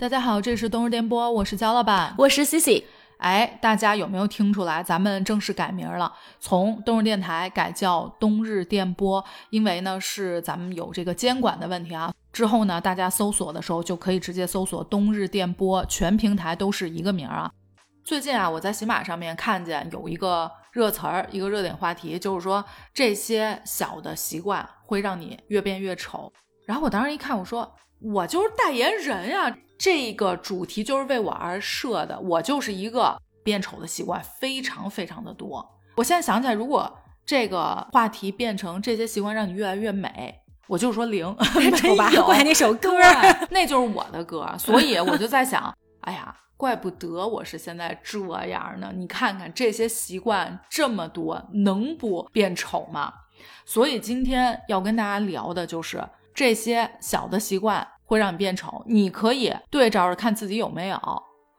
大家好，这是冬日电波，我是焦老板，我是 Cici。哎，大家有没有听出来？咱们正式改名了，从冬日电台改叫冬日电波，因为呢是咱们有这个监管的问题啊。之后呢，大家搜索的时候就可以直接搜索冬日电波，全平台都是一个名啊。最近啊，我在喜马上面看见有一个热词儿，一个热点话题，就是说这些小的习惯会让你越变越丑。然后我当时一看，我说我就是代言人呀。这个主题就是为我而设的，我就是一个变丑的习惯非常非常的多。我现在想起来，如果这个话题变成这些习惯让你越来越美，我就说零，丑八怪那首歌，那就是我的歌。所以我就在想，哎呀，怪不得我是现在这样呢。你看看这些习惯这么多，能不变丑吗？所以今天要跟大家聊的就是这些小的习惯。会让你变丑，你可以对照着看自己有没有，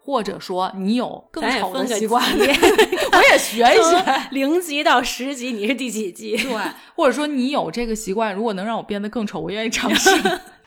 或者说你有更丑的习惯，我也学一学，零级到十级，你是第几级？对，或者说你有这个习惯，如果能让我变得更丑，我愿意尝试。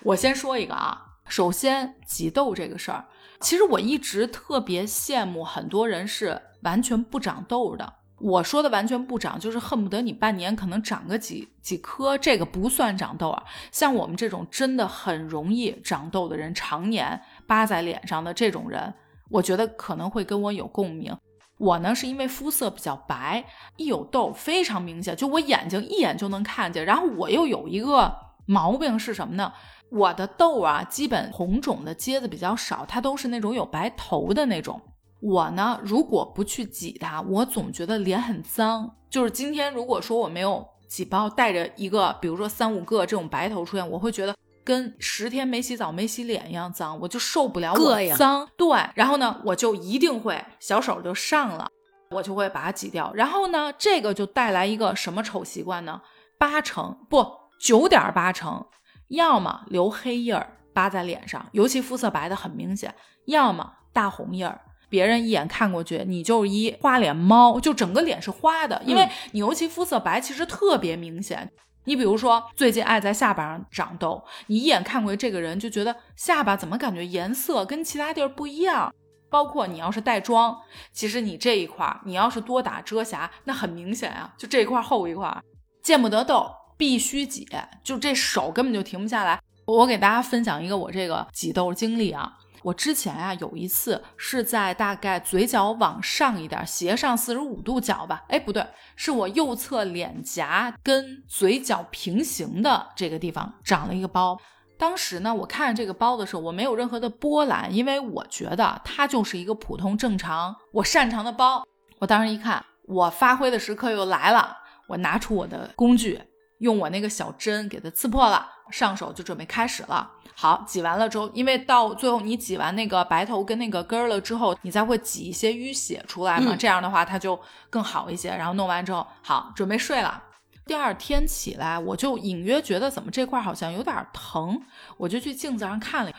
我先说一个啊，首先挤痘这个事儿，其实我一直特别羡慕很多人是完全不长痘的。我说的完全不长，就是恨不得你半年可能长个几几颗，这个不算长痘啊。像我们这种真的很容易长痘的人，常年扒在脸上的这种人，我觉得可能会跟我有共鸣。我呢是因为肤色比较白，一有痘非常明显，就我眼睛一眼就能看见。然后我又有一个毛病是什么呢？我的痘啊，基本红肿的疖子比较少，它都是那种有白头的那种。我呢，如果不去挤它，我总觉得脸很脏。就是今天，如果说我没有挤包，带着一个，比如说三五个这种白头出现，我会觉得跟十天没洗澡、没洗脸一样脏，我就受不了我脏。对，然后呢，我就一定会小手就上了，我就会把它挤掉。然后呢，这个就带来一个什么丑习惯呢？八成不九点八成，要么留黑印儿扒在脸上，尤其肤色白的很明显；要么大红印儿。别人一眼看过去，你就是一花脸猫，就整个脸是花的，因为你尤其肤色白，其实特别明显。你比如说，最近爱在下巴上长痘，你一眼看过去，这个人就觉得下巴怎么感觉颜色跟其他地儿不一样。包括你要是带妆，其实你这一块儿，你要是多打遮瑕，那很明显啊，就这一块厚一块，见不得痘，必须挤，就这手根本就停不下来。我给大家分享一个我这个挤痘经历啊。我之前啊有一次是在大概嘴角往上一点，斜上四十五度角吧，哎不对，是我右侧脸颊跟嘴角平行的这个地方长了一个包。当时呢，我看这个包的时候，我没有任何的波澜，因为我觉得它就是一个普通正常我擅长的包。我当时一看，我发挥的时刻又来了，我拿出我的工具，用我那个小针给它刺破了，上手就准备开始了。好，挤完了之后，因为到最后你挤完那个白头跟那个根儿了之后，你再会挤一些淤血出来嘛，这样的话它就更好一些。然后弄完之后，好，准备睡了。第二天起来，我就隐约觉得怎么这块好像有点疼，我就去镜子上看了，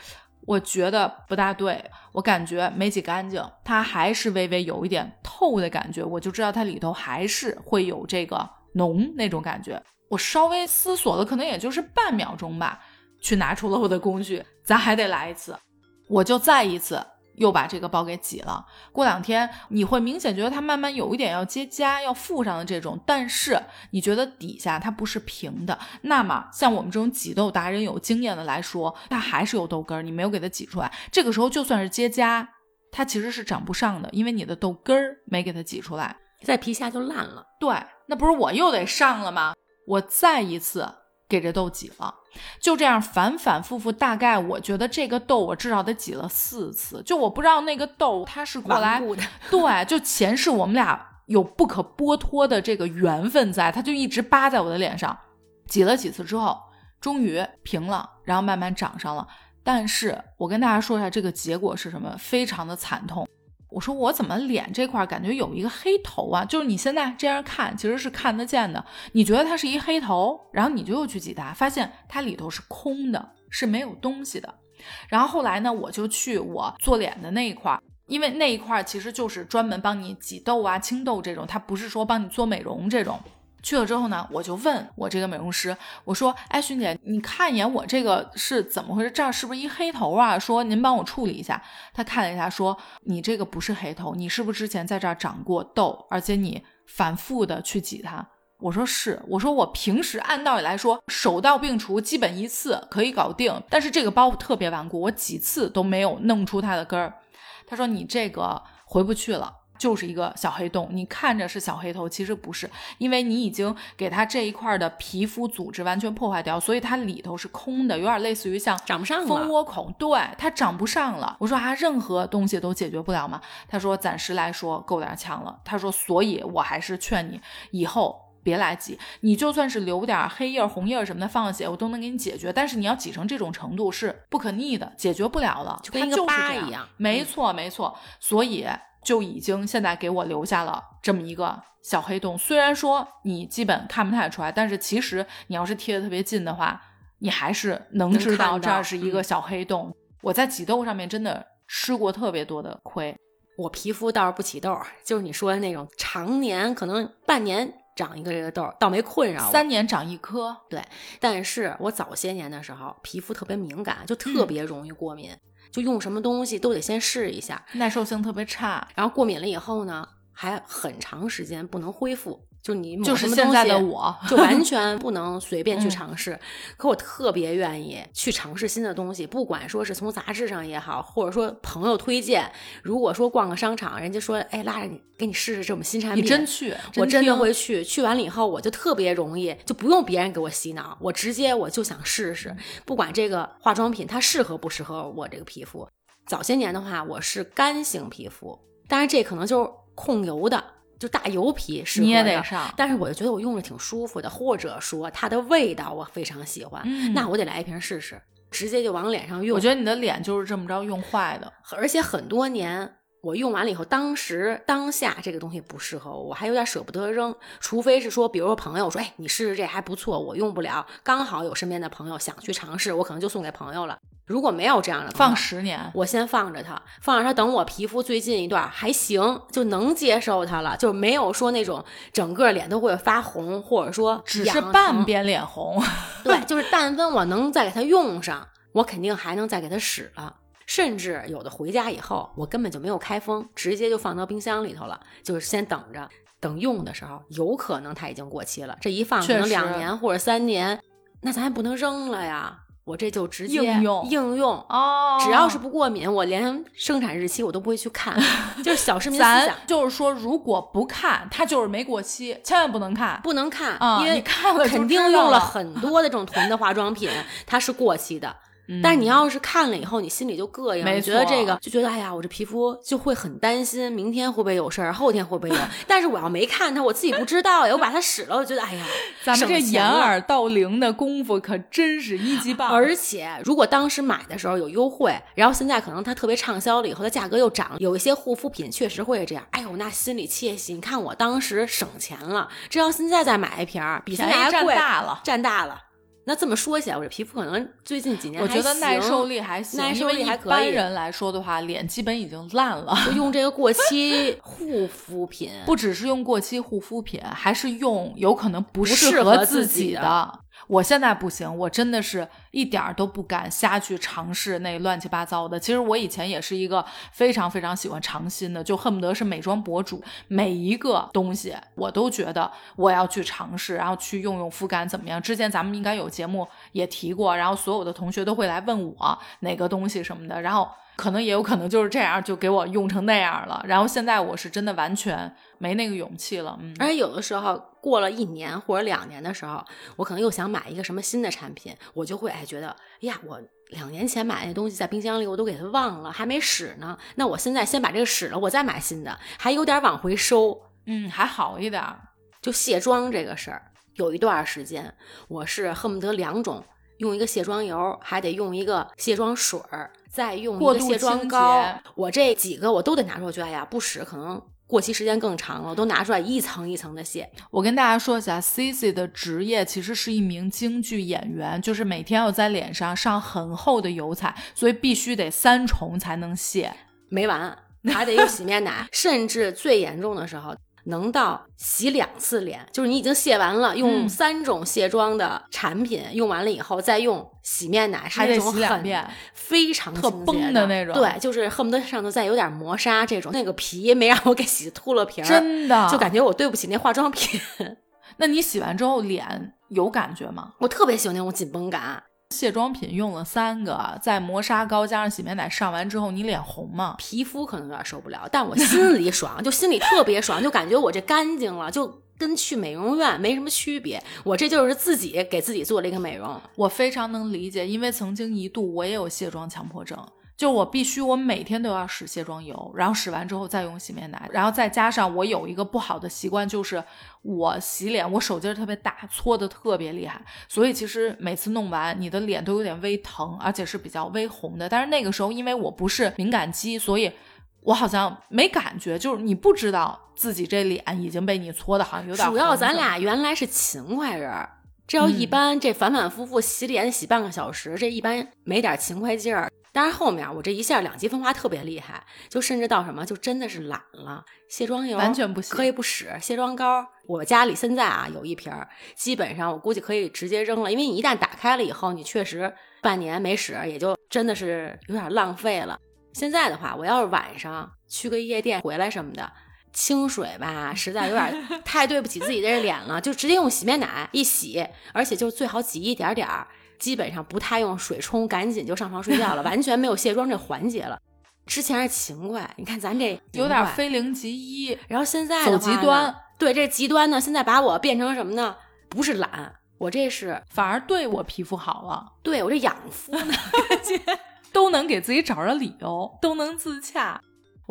我觉得不大对，我感觉没挤干净，它还是微微有一点透的感觉，我就知道它里头还是会有这个脓那种感觉。我稍微思索了，可能也就是半秒钟吧。去拿出了我的工具，咱还得来一次，我就再一次又把这个包给挤了。过两天你会明显觉得它慢慢有一点要结痂、要附上的这种，但是你觉得底下它不是平的，那么像我们这种挤痘达人有经验的来说，它还是有痘根儿，你没有给它挤出来。这个时候就算是结痂，它其实是长不上的，因为你的痘根儿没给它挤出来，在皮下就烂了。对，那不是我又得上了吗？我再一次。给这痘挤了，就这样反反复复，大概我觉得这个痘我至少得挤了四次。就我不知道那个痘它是过来，对，就前世我们俩有不可剥脱的这个缘分在，它就一直扒在我的脸上。挤了几次之后，终于平了，然后慢慢长上了。但是我跟大家说一下，这个结果是什么？非常的惨痛。我说我怎么脸这块感觉有一个黑头啊？就是你现在这样看，其实是看得见的。你觉得它是一黑头，然后你就又去挤它，发现它里头是空的，是没有东西的。然后后来呢，我就去我做脸的那一块，因为那一块其实就是专门帮你挤痘啊、清痘这种，它不是说帮你做美容这种。去了之后呢，我就问我这个美容师，我说：“哎，徐姐，你看一眼我这个是怎么回事？这儿是不是一黑头啊？说您帮我处理一下。”他看了一下，说：“你这个不是黑头，你是不是之前在这儿长过痘，而且你反复的去挤它？”我说是，我说我平时按道理来说手到病除，基本一次可以搞定，但是这个包特别顽固，我几次都没有弄出它的根儿。他说：“你这个回不去了。”就是一个小黑洞，你看着是小黑头，其实不是，因为你已经给它这一块的皮肤组织完全破坏掉，所以它里头是空的，有点类似于像长不上蜂窝孔，对，它长不上了。我说啊，任何东西都解决不了吗？他说暂时来说够点呛了。他说，所以我还是劝你以后别来挤，你就算是留点黑印、红印什么的放血，我都能给你解决。但是你要挤成这种程度是不可逆的，解决不了了，就跟一个疤一样。没错，没错，所以。就已经现在给我留下了这么一个小黑洞，虽然说你基本看不太出来，但是其实你要是贴的特别近的话，你还是能知道这儿是一个小黑洞。我在挤痘上面真的吃过特别多的亏，我皮肤倒是不起痘，就是你说的那种常年可能半年长一个这个痘，倒没困扰。三年长一颗，对，但是我早些年的时候皮肤特别敏感，就特别容易过敏。就用什么东西都得先试一下，耐受性特别差，然后过敏了以后呢，还很长时间不能恢复。就你就是现在的我，就完全不能随便去尝试。可我特别愿意去尝试新的东西，不管说是从杂志上也好，或者说朋友推荐。如果说逛个商场，人家说哎拉着你给你试试这种新产品，你真去，我真的会去。去完了以后，我就特别容易，就不用别人给我洗脑，我直接我就想试试，不管这个化妆品它适合不适合我这个皮肤。早些年的话，我是干性皮肤，当然这可能就是控油的。就大油皮是你也得上，但是我就觉得我用着挺舒服的，或者说它的味道我非常喜欢，那我得来一瓶试试，直接就往脸上用。我觉得你的脸就是这么着用坏的，而且很多年。我用完了以后，当时当下这个东西不适合我，我还有点舍不得扔。除非是说，比如说朋友说，哎，你试试这还不错，我用不了，刚好有身边的朋友想去尝试，我可能就送给朋友了。如果没有这样的，放十年，我先放着它，放着它，等我皮肤最近一段还行，就能接受它了，就没有说那种整个脸都会发红，或者说只是半边脸红。对，就是但凡我能再给它用上，我肯定还能再给它使了。甚至有的回家以后，我根本就没有开封，直接就放到冰箱里头了，就是先等着，等用的时候，有可能它已经过期了。这一放可能两年或者三年，那咱也不能扔了呀。我这就直接应用应用哦，只要是不过敏，我连生产日期我都不会去看，就是小市民思想。就是说，如果不看，它就是没过期，千万不能看，不能看，因为你看了肯定用了很多的这种囤的化妆品，它是过期的。但是你要是看了以后，你心里就膈应，你觉得这个就觉得哎呀，我这皮肤就会很担心，明天会不会有事儿，后天会不会有？但是我要没看它，我自己不知道呀，我把它使了，我觉得哎呀，咱们这掩耳盗铃的功夫可真是一级棒。而且如果当时买的时候有优惠，然后现在可能它特别畅销了以后，它价格又涨，有一些护肤品确实会这样。哎呦，那心里窃喜，你看我当时省钱了，这要现在再买一瓶，比现在还贵，占大了，占大了。那这么说起来，我这皮肤可能最近几年我觉得耐受力还行，耐受力还可以。一般人来说的话，脸基本已经烂了，就用这个过期 护肤品，不只是用过期护肤品，还是用有可能不适合自己的。我现在不行，我真的是一点儿都不敢瞎去尝试那乱七八糟的。其实我以前也是一个非常非常喜欢尝新的，就恨不得是美妆博主，每一个东西我都觉得我要去尝试，然后去用用肤感怎么样。之前咱们应该有节目也提过，然后所有的同学都会来问我哪个东西什么的，然后。可能也有可能就是这样，就给我用成那样了。然后现在我是真的完全没那个勇气了。嗯，而且有的时候过了一年或者两年的时候，我可能又想买一个什么新的产品，我就会哎觉得，哎呀，我两年前买那东西在冰箱里，我都给它忘了，还没使呢。那我现在先把这个使了，我再买新的，还有点往回收。嗯，还好一点。就卸妆这个事儿，有一段时间我是恨不得两种，用一个卸妆油，还得用一个卸妆水儿。再用一个卸妆膏，我这几个我都得拿出来，觉得哎呀不使，可能过期时间更长了，都拿出来一层一层的卸。我跟大家说一下，C C 的职业其实是一名京剧演员，就是每天要在脸上上很厚的油彩，所以必须得三重才能卸，没完，还得用洗面奶，甚至最严重的时候。能到洗两次脸，就是你已经卸完了，用嗯三种卸妆的产品用完了以后，再用洗面奶，是那种很洗两遍。非常特崩的那种对，就是恨不得上头再有点磨砂这种，那个皮没让我给洗秃了皮儿，真的，就感觉我对不起那化妆品。那你洗完之后脸有感觉吗？我特别喜欢那种紧绷感，卸妆品用了三个，在磨砂膏加上洗面奶上完之后，你脸红吗？皮肤可能有点受不了，但我心里爽，就心里特别爽，就感觉我这干净了，就跟去美容院没什么区别。我这就是自己给自己做了一个美容。我非常能理解，因为曾经一度我也有卸妆强迫症，就我必须我每天都要使卸妆油，然后使完之后再用洗面奶，然后再加上我有一个不好的习惯，就是我洗脸我手劲儿特别大，搓的特别厉害，所以其实每次弄完你的脸都有点微疼，而且是比较微红的。但是那个时候因为我不是敏感肌，所以我好像没感觉，就是你不知道自己这脸已经被你搓的好像有点红主要咱俩原来是勤快人儿，这要一嗯般这反反复复洗脸洗半个小时，这一般没点勤快劲儿。但是后面我这一下两极分化特别厉害，就甚至到什么就真的是懒了，卸妆油完全不行可以不使，卸妆膏我家里现在啊有一瓶儿，基本上我估计可以直接扔了，因为你一旦打开了以后，你确实半年没使，也就真的是有点浪费了。现在的话，我要是晚上去个夜店回来什么的，清水吧，实在有点 太对不起自己这脸了，就直接用洗面奶一洗，而且就最好挤一点点儿，基本上不太用水冲，赶紧就上床睡觉了，完全没有卸妆这环节了。之前是勤快，你看咱这有点非零即一。然后现在走极端，对这极端呢，现在把我变成什么呢？不是懒，我这是反而对我皮肤好了，对我这养肤呢。都能给自己找着理由，都能自洽。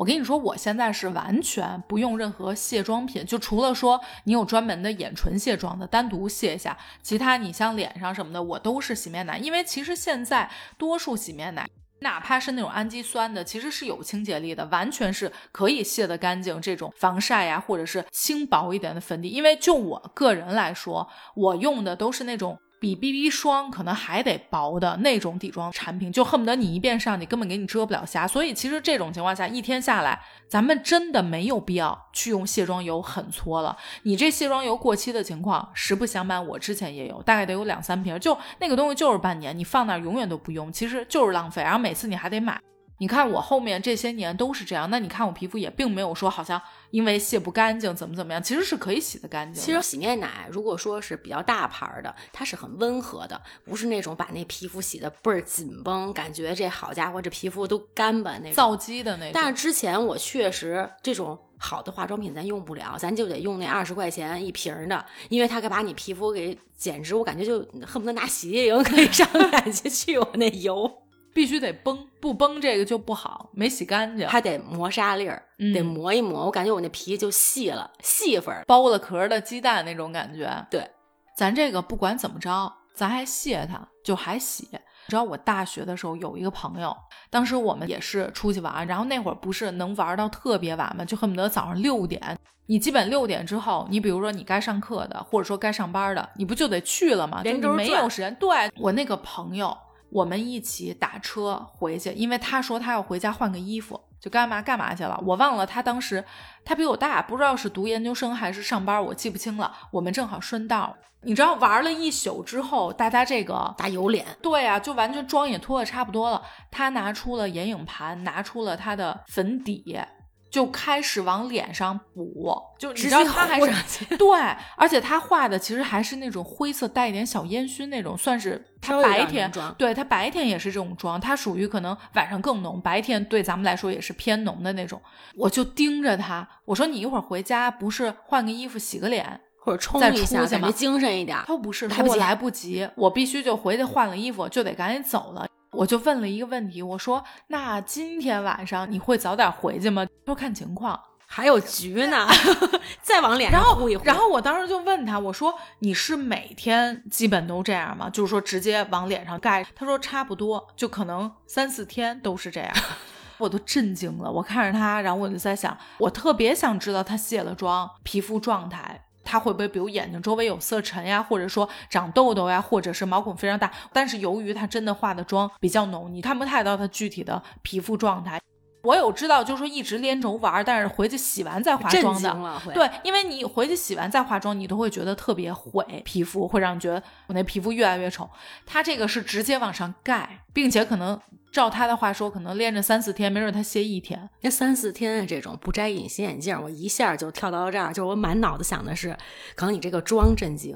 我跟你说，我现在是完全不用任何卸妆品，就除了说你有专门的眼唇卸妆的，单独卸一下，其他你像脸上什么的，我都是洗面奶。因为其实现在多数洗面奶，哪怕是那种氨基酸的，其实是有清洁力的，完全是可以卸得干净。这种防晒呀，或者是轻薄一点的粉底，因为就我个人来说，我用的都是那种。比 BB 霜可能还得薄的那种底妆产品，就恨不得你一遍上，你根本给你遮不了瑕。所以其实这种情况下，一天下来，咱们真的没有必要去用卸妆油狠搓了。你这卸妆油过期的情况，实不相瞒，我之前也有，大概得有两三瓶，就那个东西就是半年，你放那永远都不用，其实就是浪费。然后每次你还得买。你看我后面这些年都是这样，那你看我皮肤也并没有说好像因为卸不干净怎么怎么样，其实是可以洗得干净的。其实洗面奶如果说是比较大牌儿的，它是很温和的，不是那种把那皮肤洗的倍儿紧绷，感觉这好家伙这皮肤都干巴那种。皂基的那种。但是之前我确实这种好的化妆品咱用不了，咱就得用那二十块钱一瓶儿的，因为它可以把你皮肤给简直，我感觉就恨不得拿洗洁精可以上 脸去去我那油，必须得崩，不崩这个就不好，没洗干净。还得磨砂粒儿，嗯得磨一磨，我感觉我那皮就细了，细粉儿。剥了壳的鸡蛋那种感觉。对，咱这个不管怎么着，咱还卸它，就还洗。你知道我大学的时候有一个朋友，当时我们也是出去玩，然后那会儿不是能玩到特别晚嘛，就恨不得早上六点，你基本六点之后，你比如说你该上课的，或者说该上班的，你不就得去了吗？连轴转没有时间。对我那个朋友，我们一起打车回去，因为他说他要回家换个衣服，就干嘛干嘛去了。我忘了他当时他比我大，不知道是读研究生还是上班，我记不清了。我们正好顺道，你知道玩了一宿之后，大家这个打油脸，对啊，就完全妆也脱的差不多了。他拿出了眼影盘，拿出了他的粉底，就开始往脸上补。就直接他还是糊上去对，而且他画的其实还是那种灰色带一点小烟熏那种，算是他白天妆对他白天也是这种妆，他属于可能晚上更浓，白天对咱们来说也是偏浓的那种。我就盯着他，我说你一会儿回家不是换个衣服洗个脸？或者冲再一下，出去嘛感觉精神一点儿。他说不是，来不及，我必须就回去换了衣服，就得赶紧走了。我就问了一个问题，我说：“那今天晚上你会早点回去吗？”他说：“看情况。还有局呢，再往脸然后上糊一糊。然后我当时就问他，我说：“你是每天基本都这样吗？就是说直接往脸上盖？”他说：“差不多，就可能三四天都是这样。”我都震惊了，我看着他，然后我就在想，我特别想知道他卸了妆皮肤状态。他会不会比如眼睛周围有色沉呀，或者说长痘痘呀，或者是毛孔非常大？但是由于他真的化的妆比较浓，你看不太到他具体的皮肤状态。我有知道，就是说一直连轴玩，但是回去洗完再化妆的。对，因为你回去洗完再化妆，你都会觉得特别毁皮肤，会让你觉得我那皮肤越来越丑。它这个是直接往上盖，并且可能照他的话说，可能练着三四天，没准他歇一天。那三四天这种不摘隐形眼镜，我一下就跳到了这儿，就我满脑子想的是，可能你这个妆震惊。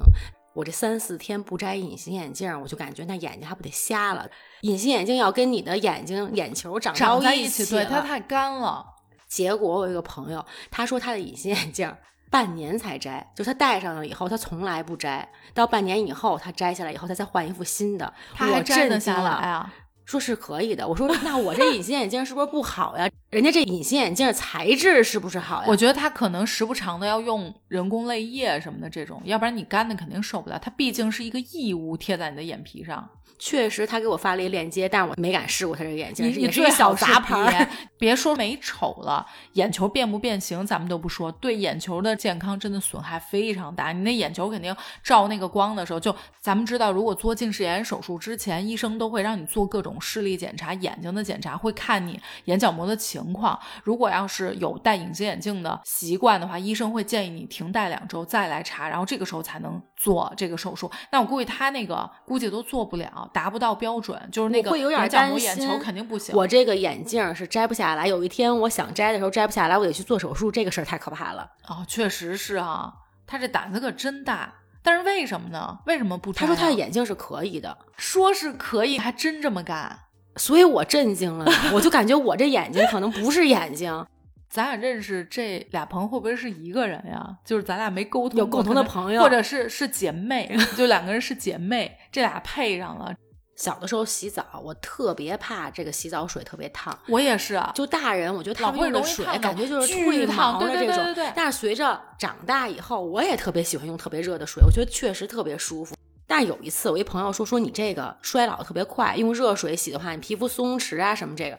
我这三四天不摘隐形眼镜，我就感觉那眼睛还不得瞎了。隐形眼镜要跟你的眼睛眼球长长在一起，对它太干了。结果我有一个朋友，他说他的隐形眼镜半年才摘，就他戴上了以后，他从来不摘，到半年以后他摘下来以后，他再换一副新的。他还摘得下来啊？说是可以的。我说那我这隐形眼镜是不是不好呀？人家这隐形眼镜材质是不是好呀？我觉得他可能时不常的要用人工泪液什么的这种，要不然你干的肯定受不了。它毕竟是一个异物贴在你的眼皮上。确实，他给我发了一链接，但是我没敢试过他这个眼镜。你是小杂牌，别说美丑了，眼球变不变形咱们都不说，对眼球的健康真的损害非常大。你那眼球肯定照那个光的时候，就咱们知道，如果做近视眼手术之前，医生都会让你做各种视力检查、眼睛的检查，会看你眼角膜的情况。如果要是有戴隐形眼镜的习惯的话，医生会建议你停戴两周再来查，然后这个时候才能做这个手术。那我估计他那个估计都做不了。达不到标准，就是那个会有点担心。眼球肯定不行。我这个眼镜是摘不下来，有一天我想摘的时候摘不下来，我得去做手术，这个事儿太可怕了。哦，确实是啊，他这胆子可真大。但是为什么呢？为什么不摘？他说他的眼镜是可以的，说是可以，还真这么干。所以我震惊了，我就感觉我这眼睛可能不是眼睛。咱俩认识这俩朋友会不会是一个人呀？就是咱俩没沟通，有共同的朋友，或者是是姐妹，就两个人是姐妹，这俩配上了。小的时候洗澡，我特别怕这个洗澡水特别烫。我也是，啊就大人我觉得他们用的水感觉就是巨烫的这种。但是随着长大以后，我也特别喜欢用特别热的水，我觉得确实特别舒服。但有一次，我一朋友说说你这个衰老特别快，用热水洗的话，你皮肤松弛啊什么这个，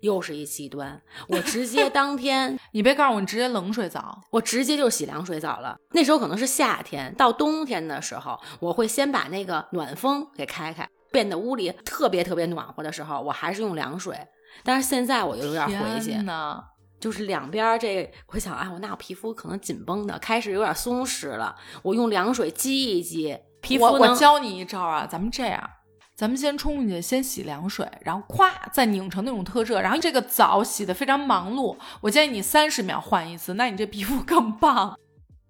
又是一极端。我直接当天，你别告诉我你直接冷水澡，我直接就洗凉水澡了。那时候可能是夏天，到冬天的时候，我会先把那个暖风给开开。变得屋里特别特别暖和的时候，我还是用凉水。但是现在我就有点回去，就是两边这，我想，啊，我那我皮肤可能紧绷的，开始有点松弛了。我用凉水激一激，皮肤我我教你一招啊，咱们这样，咱们先冲进去，先洗凉水，然后咵再拧成那种特热，然后这个澡洗的非常忙碌，我建议你三十秒换一次，那你这皮肤更棒。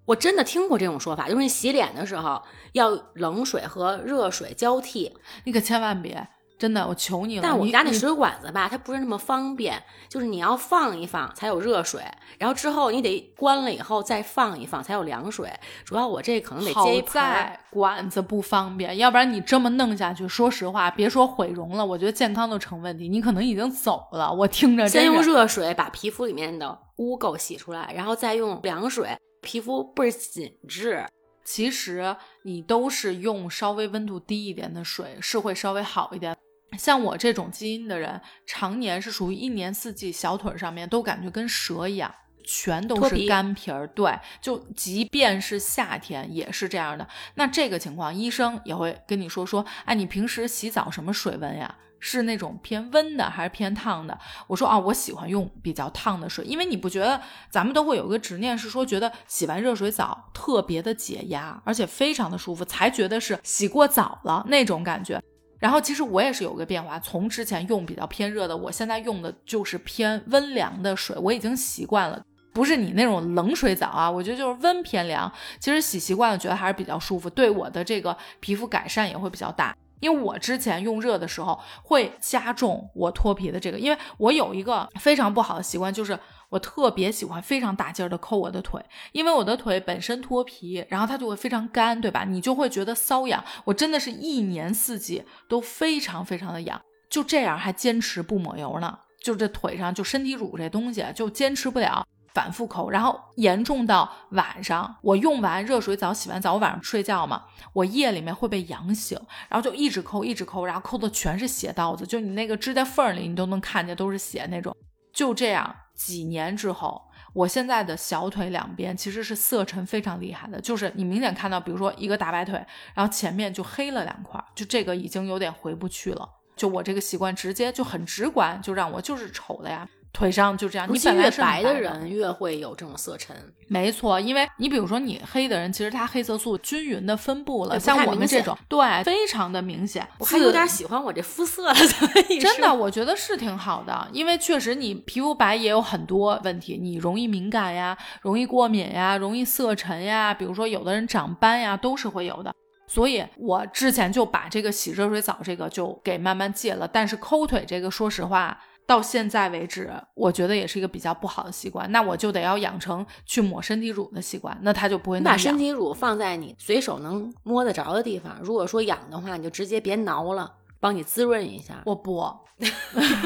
我真的听过这种说法，就是你洗脸的时候要冷水和热水交替，你可千万别，真的，我求你了。但我们家那水管子吧，它不是那么方便，就是你要放一放才有热水，然后之后你得关了以后再放一放才有凉水。主要我这可能得接一在管子不方便，要不然你这么弄下去，说实话，别说毁容了，我觉得健康都成问题。你可能已经走了，我听着。先用热水把皮肤里面的污垢洗出来，然后再用凉水。皮肤倍儿紧致，其实你都是用稍微温度低一点的水，是会稍微好一点。像我这种基因的人，常年是属于一年四季小腿上面都感觉跟蛇一样，全都是干皮儿。对，就即便是夏天也是这样的。那这个情况，医生也会跟你说说，哎，你平时洗澡什么水温呀？是那种偏温的还是偏烫的？我说啊，我喜欢用比较烫的水，因为你不觉得咱们都会有个执念，是说觉得洗完热水澡特别的解压，而且非常的舒服，才觉得是洗过澡了那种感觉。然后其实我也是有个变化，从之前用比较偏热的，我现在用的就是偏温凉的水，我已经习惯了，不是你那种冷水澡啊，我觉得就是温偏凉，其实洗习惯了，觉得还是比较舒服，对我的这个皮肤改善也会比较大。因为我之前用热的时候会加重我脱皮的这个，因为我有一个非常不好的习惯，就是我特别喜欢非常大劲儿的抠我的腿，因为我的腿本身脱皮，然后它就会非常干，对吧？你就会觉得瘙痒。我真的是一年四季都非常非常的痒，就这样还坚持不抹油呢，就这腿上就身体乳这东西就坚持不了。反复抠，然后严重到晚上，我用完热水澡洗完澡，我晚上睡觉嘛，我夜里面会被痒醒，然后就一直抠，一直抠，然后抠的全是血道子，就你那个指甲缝里你都能看见都是血那种。就这样几年之后，我现在的小腿两边其实是色沉非常厉害的，就是你明显看到，比如说一个大白腿，然后前面就黑了两块，就这个已经有点回不去了。就我这个习惯，直接就很直观，就让我就是丑的呀。腿上就这样。你越本来是白的的人越会有这种色沉。没错，因为你比如说你黑的人，其实他黑色素均匀的分布了，像我们这种，对，非常的明显。我还有点喜欢我这肤色了，真的，我觉得是挺好的，因为确实你皮肤白也有很多问题，你容易敏感呀，容易过敏呀，容易色沉呀，比如说有的人长斑呀，都是会有的。所以我之前就把这个洗热水澡这个就给慢慢戒了，但是抠腿这个，说实话，到现在为止，我觉得也是一个比较不好的习惯。那我就得要养成去抹身体乳的习惯，那它就不会。把身体乳放在你随手能摸得着的地方，如果说痒的话，你就直接别挠了，帮你滋润一下。我不，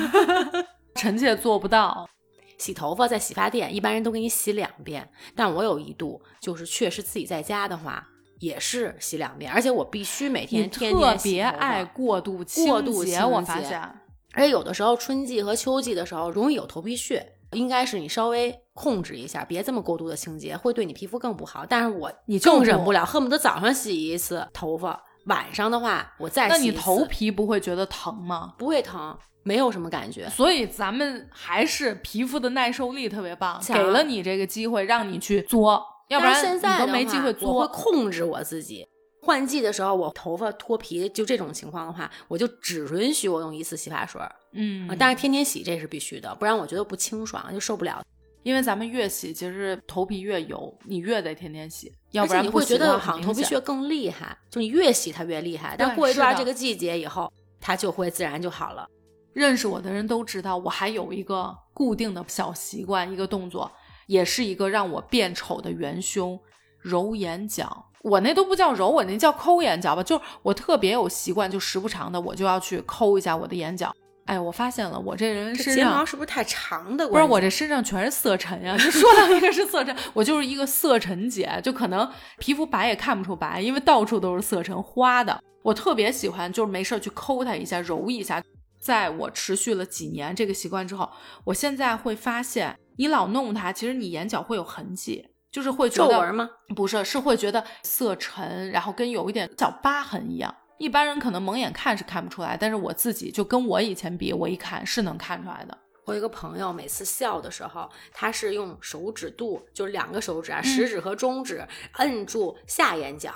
臣妾做不到。洗头发在洗发店，一般人都给你洗两遍，但我有一度就是确实自己在家的话，也是洗两遍，而且我必须每你天天特天别爱过度清过度洁，清我发洁现。而且有的时候春季和秋季的时候容易有头皮屑，应该是你稍微控制一下，别这么过度的清洁，会对你皮肤更不好。但是我你就更忍不了，恨不得早上洗一次头发，晚上的话我再洗那你头皮不会觉得疼吗？不会疼，没有什么感觉。所以咱们还是皮肤的耐受力特别棒，给了你这个机会让你去作，要不然现在你都没机会作我会。控制我自己。换季的时候，我头发脱皮，就这种情况的话，我就只允许我用一次洗发水儿、嗯啊，但是天天洗这是必须的，不然我觉得不清爽，就受不了。因为咱们越洗，其实头皮越油，你越得天天洗，要不然不洗的话觉得好像头皮屑更厉害，就你越洗它越厉害。但对过一段这个季节以后，它就会自然就好了。认识我的人都知道，我还有一个固定的小习惯，一个动作，也是一个让我变丑的元凶——揉眼角。我那都不叫揉，我那叫抠眼角吧。就是我特别有习惯，就时不常的我就要去抠一下我的眼角。哎，我发现了，我这人这睫身上毛是不是太长的不？是我这身上全是色沉呀！就说到一个是色沉，我就是一个色沉姐，就可能皮肤白也看不出白，因为到处都是色沉花的。我特别喜欢，就是没事儿去抠它一下，揉一下。在我持续了几年这个习惯之后，我现在会发现，你老弄它，其实你眼角会有痕迹，就是会觉得皱纹吗？不是，是会觉得色沉，然后跟有一点小疤痕一样。一般人可能蒙眼看是看不出来，但是我自己就跟我以前比，我一看是能看出来的。我一个朋友，每次笑的时候，他是用手指肚，就是两个手嗯指啊，食指和中指摁住下眼角，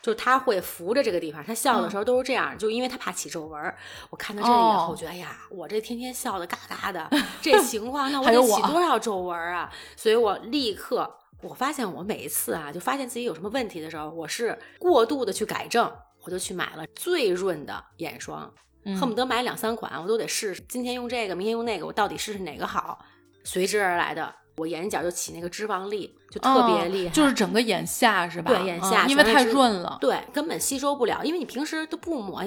就他会扶着这个地方。他笑的时候都是这样，就因为他怕起皱纹儿。我看到这里以后，我觉得哎呀，我这天天笑的嘎嘎的，这 情况，那我得起多少皱纹儿啊？所以我立刻。我发现我每一次啊，就发现自己有什么问题的时候，我是过度的去改正，我就去买了最润的眼霜，嗯恨不得买两三款，我都得试试。今天用这个，明天用那个，我到底试试哪个好？随之而来的，我眼角就起那个脂肪粒，就特别厉害，哦就是整个眼下是吧？对眼下嗯因为太润了。对，根本吸收不了，因为你平时都不抹，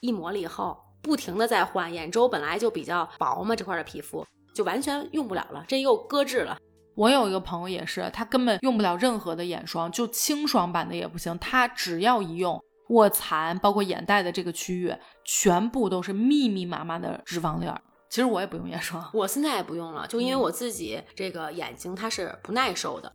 一抹了以后，不停的在换，眼周本来就比较薄嘛，这块的皮肤就完全用不了了，这又搁置了。我有一个朋友也是，他根本用不了任何的眼霜，就清爽版的也不行。他只要一用卧蚕，包括眼袋的这个区域，全部都是密密麻麻的脂肪粒儿。其实我也不用眼霜，我现在也不用了，就因为嗯我自己这个眼睛它是不耐受的，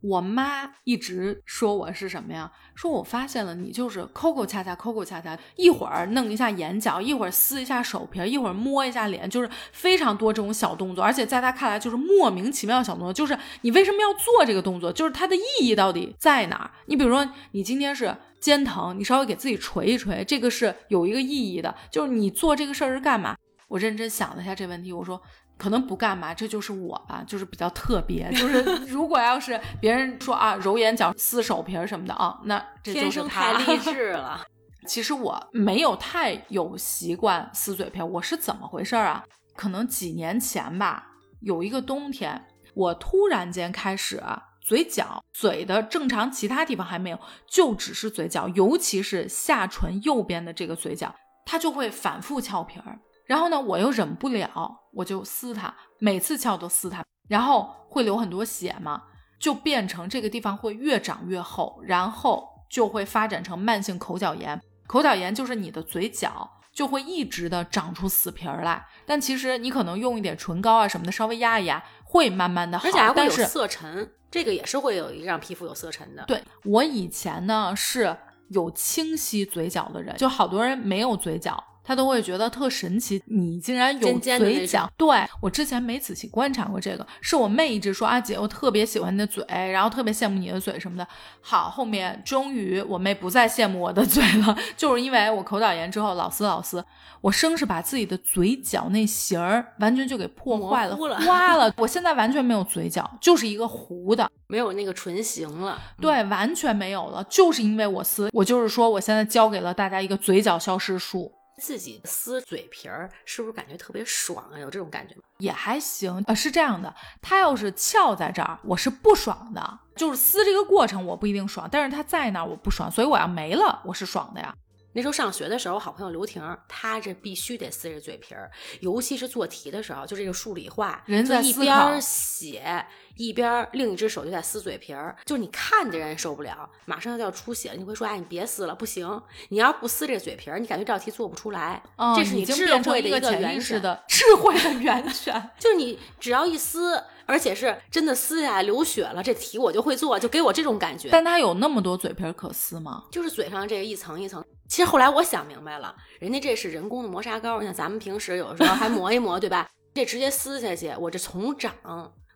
我妈一直说我是什么呀？说我发现了你就是抠抠掐掐，抠抠掐掐，一会儿弄一下眼角，一会儿撕一下手皮，一会儿摸一下脸，就是非常多这种小动作，而且在她看来就是莫名其妙的小动作。就是你为什么要做这个动作？就是它的意义到底在哪儿？你比如说，你今天是肩疼，你稍微给自己捶一捶，这个是有一个意义的。就是你做这个事儿是干嘛？我认真想了一下这问题，我说可能不干嘛，这就是我吧，就是比较特别。就是 如果要是别人说啊揉眼角、撕手皮儿什么的啊，那这就天生是他太励 志了。其实我没有太有习惯撕嘴皮儿，我是怎么回事儿啊？可能几年前吧，有一个冬天，我突然间开始啊嘴角、嘴的正常其他地方还没有，就只是嘴角，尤其是下唇右边的这个嘴角，它就会反复翘皮儿。然后呢，我又忍不了，我就撕它，每次翘都撕它，然后会流很多血嘛，就变成这个地方会越长越厚，然后就会发展成慢性口角炎。口角炎就是你的嘴角就会一直的长出死皮儿来，但其实你可能用一点唇膏啊什么的稍微压一压，会慢慢的好。而且还会有但是色沉，这个也是会有让皮肤有色沉的。对我以前呢是有清晰嘴角的人，就好多人没有嘴角，他都会觉得特神奇，你竟然有嘴角。对我之前没仔细观察过这个，是我妹一直说啊姐，我特别喜欢你的嘴，然后特别羡慕你的嘴什么的。好，后面终于我妹不再羡慕我的 嘴了，就是因为我口角炎之后老撕老撕，我生是把自己的嘴角那形儿完全就给破坏了、模糊了花了。我现在完全没有嘴角，就是一个糊的。没有那个唇形了。对，完全没有了，就是因为我撕，我就是说，我现在教给了大家一个嘴角消失术，自己撕嘴皮儿，是不是感觉特别爽啊？有这种感觉吗？也还行。啊，是这样的，它要是翘在这儿，我是不爽的，就是撕这个过程我不一定爽，但是它在那儿我不爽，所以我要没了，我是爽的呀。那时候上学的时候，我好朋友刘婷儿，她这必须得撕着嘴皮儿，尤其是做题的时候，就这个数理化，人就在一边儿写一边儿另一只手就在撕嘴皮儿，就是你看着人受不了，马上就要出血了，你会说，哎，你别撕了，不行，你要不撕这嘴皮儿，你感觉这道题做不出来，哦，这是你智慧的一个源泉。的 智慧的源泉。就是你只要一撕，而且是真的撕下来流血了，这题我就会做，就给我这种感觉。但他有那么多嘴皮儿可撕吗？就是嘴上这个一层一层。其实后来我想明白了，人家这是人工的磨砂膏，你像咱们平时有时候还磨一磨，对吧？这直接撕下去，我这重长，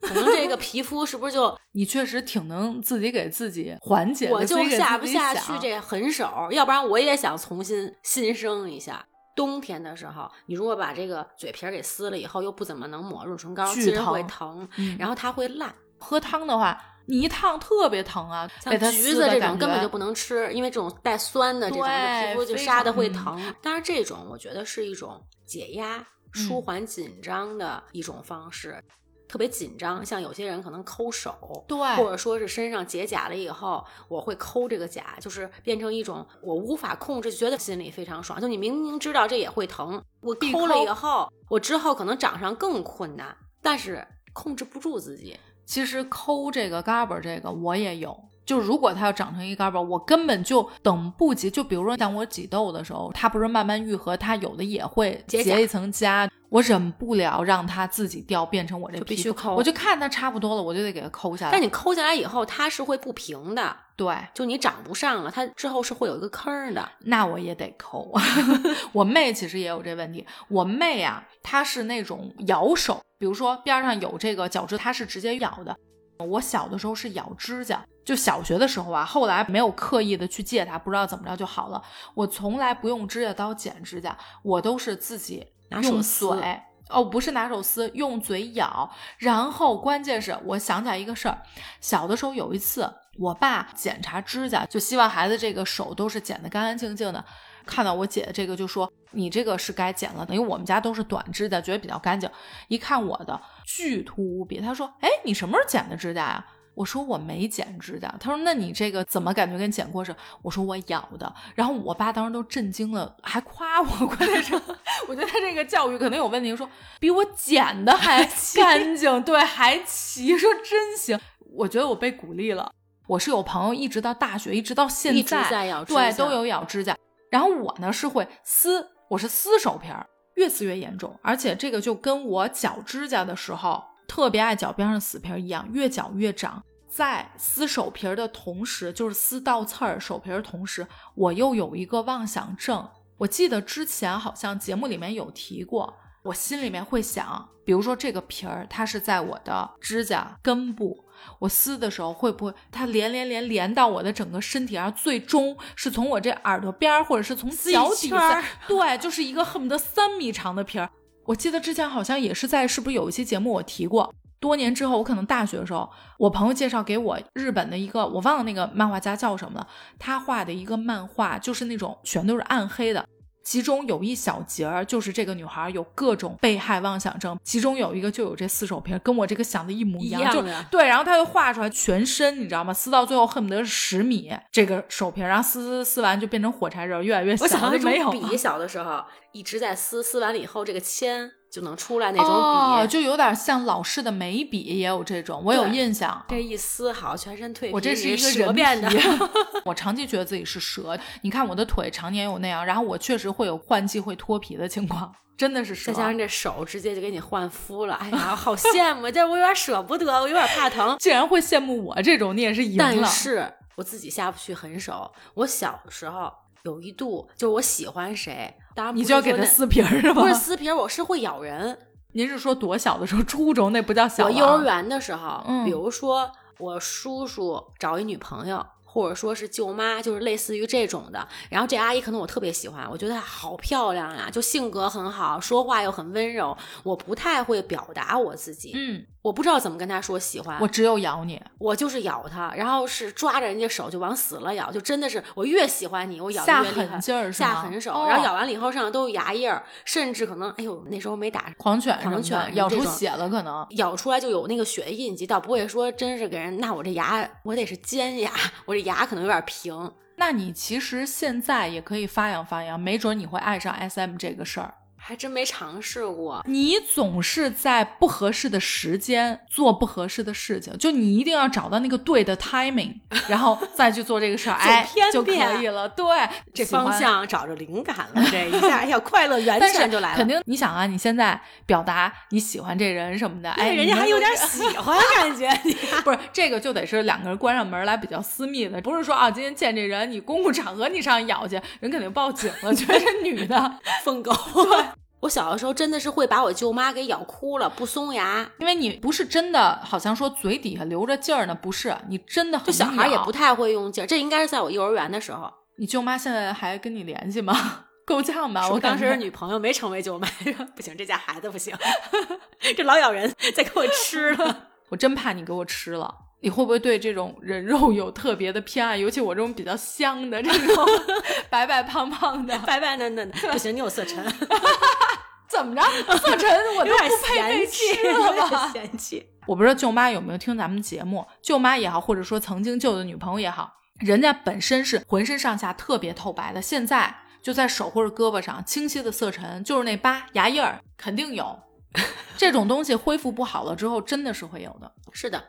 可能这个皮肤是不是就 你确实挺能自己给自己缓解，我就下不下去这狠手？要不然我也想重新新生一下。冬天的时候，你如果把这个嘴皮儿给撕了以后，又不怎么能抹润唇膏，巨其实会疼疼，嗯然后它会烂。喝汤的话，你一烫特别疼啊，像橘子这种根本就不能吃，因为这种带酸的这种皮肤就非杀的会疼。当然，这种我觉得是一种解压、舒嗯缓紧张的一种方式。特别紧张，像有些人可能抠手，对或者说是身上结痂了以后，我会抠这个痂，就是变成一种我无法控制，觉得心里非常爽。就你明明知道这也会疼，我抠了以后，我之后可能长上更困难，但是控制不住自己。其实抠这个嘎巴儿这个我也有，就如果它要长成一嘎巴，我根本就等不及。就比如说像我挤痘的时候，它不是慢慢愈合，它有的也会结一层痂，我忍不了让它自己掉变成我这就必须抠我就看它差不多了，我就得给它抠下来。但你抠下来以后，它是会不平的，对，就你长不上了，它之后是会有一个坑儿的。那我也得抠。我妹其实也有这问题。我妹啊，她是那种咬手，比如说边上有这个角质，她是直接咬的。我小的时候是咬指甲，就小学的时候啊，后来没有刻意的去戒它，不知道怎么着就好了。我从来不用指甲刀剪指甲，我都是自己用拿手撕嘴。哦，不是拿手撕，用嘴咬。然后关键是我想起来一个事儿，小的时候有一次，我爸检查指甲，就希望孩子这个手都是剪得干干净净的。看到我姐的这个就说：“你这个是该剪了的，因为我们家都是短指甲，觉得比较干净。”一看我的巨秃无比，他说：“哎，你什么时候剪的指甲呀？”我说我没剪指甲，他说那你这个怎么感觉跟剪过似的？我说我咬的，然后我爸当时都震惊了，还夸我，关键是我觉得他这个教育可能有问题，说比我剪的还干净，对，还齐，说真行，我觉得我被鼓励了。我是有朋友一直到大学，一直到现在咬指甲对都有咬指甲，然后我呢是会撕，我是撕手皮儿，越撕越严重，而且这个就跟我绞指甲的时候特别爱脚边上死皮儿一样，越绞越长。在撕手皮儿的同时，就是撕倒刺儿手皮儿的同时，我又有一个妄想症。我记得之前好像节目里面有提过，我心里面会想，比如说这个皮儿它是在我的指甲根部，我撕的时候会不会它连连连连到我的整个身体，然后最终是从我这耳朵边儿，或者是从一脚底下，对，就是一个恨不得三米长的皮儿。我记得之前好像也是在，是不是有一期节目我提过？多年之后，我可能大学的时候，我朋友介绍给我日本的一个，我忘了那个漫画家叫什么了，他画的一个漫画，就是那种全都是暗黑的。其中有一小节儿，就是这个女孩有各种被害妄想症，其中有一个就有这撕手皮儿，跟我这个想的一模一样，就一样的对，然后她就画出来全身，你知道吗？撕到最后恨不得是十米这个手皮儿，然后撕撕撕完就变成火柴人儿，越来越我想小，到没有笔，小的时候一直在撕，撕完了以后这个铅就能出来那种笔，哦，就有点像老式的眉笔，也有这种，我有印象。这一撕好，全身蜕皮。我这是一个蛇人变的，我长期觉得自己是蛇。你看我的腿常年有那样，然后我确实会有换季会脱皮的情况，真的是蛇再。加上这手直接就给你换肤了，哎呀，好羡慕！这我有点舍不得，我有点怕疼。竟然会羡慕我这种，你也是赢了。但是我自己下不去狠手。我小时候有一度就是我喜欢谁，当然你就要给它撕皮儿是吧？不是撕皮儿，我是会咬人。您是说多小的时候？初中那不叫小。我幼儿园的时候，嗯比如说我叔叔找一女朋友，或者说是舅妈，就是类似于这种的。然后这阿姨可能我特别喜欢，我觉得她好漂亮呀，就性格很好，说话又很温柔。我不太会表达我自己，嗯，我不知道怎么跟他说喜欢。我只有咬你。我就是咬他，然后是抓着人家手就往死了咬，就真的是我越喜欢你，我咬下的越厉害狠。劲儿？下狠手，哦然后咬完了以后身上都有牙印儿，甚至可能，哎呦，那时候没打狂犬狂犬咬出血了，可能。咬出来就有那个血的印记，倒不会说真是给人。那我这牙，我得是尖牙，我这牙可能有点平，那你其实现在也可以发扬发扬，没准你会爱上 SM 这个事儿。还真没尝试过。你总是在不合适的时间做不合适的事情，就你一定要找到那个对的 timing，然后再去做这个事儿，哎，偏就可以了。对，这方。向找着灵感了，这一下，哎呀，快乐源泉就来了。肯定，你想啊，你现在表达你喜欢这人什么的，哎，哎，人家还有点喜。欢感觉，不是这个，就得是两个人关上门来比较私密的，不是说啊，今天见这人，你公共场合你上咬去，人肯定报警了，觉得是女的。疯狗。我小的时候真的是会把我舅妈给咬哭了，不松牙。因为你不是真的，好像说嘴底下留着劲儿呢，不是，你真的很就小孩也不太会用劲儿，这应该是在我幼儿园的时候。你舅妈现在还跟你联系吗？够呛吧？我当时女朋友没成为舅妈，说不行，这家孩子不行，这老咬人，再给我吃了。我真怕你给我吃了。你会不会对这种人肉有特别的偏爱？尤其我这种比较香的这种白白胖胖的，白白嫩嫩的，不行，你有色沉，怎么着？色沉我都不配被嫌弃，吃了吧？嫌弃。我不知道舅妈有没有听咱们节目，舅妈也好，或者说曾经舅的女朋友也好，人家本身是浑身上下特别透白的，现在就在手或者胳膊上清晰的色沉，就是那疤牙印儿肯定有。这种东西恢复不好了之后，真的是会有的。是的，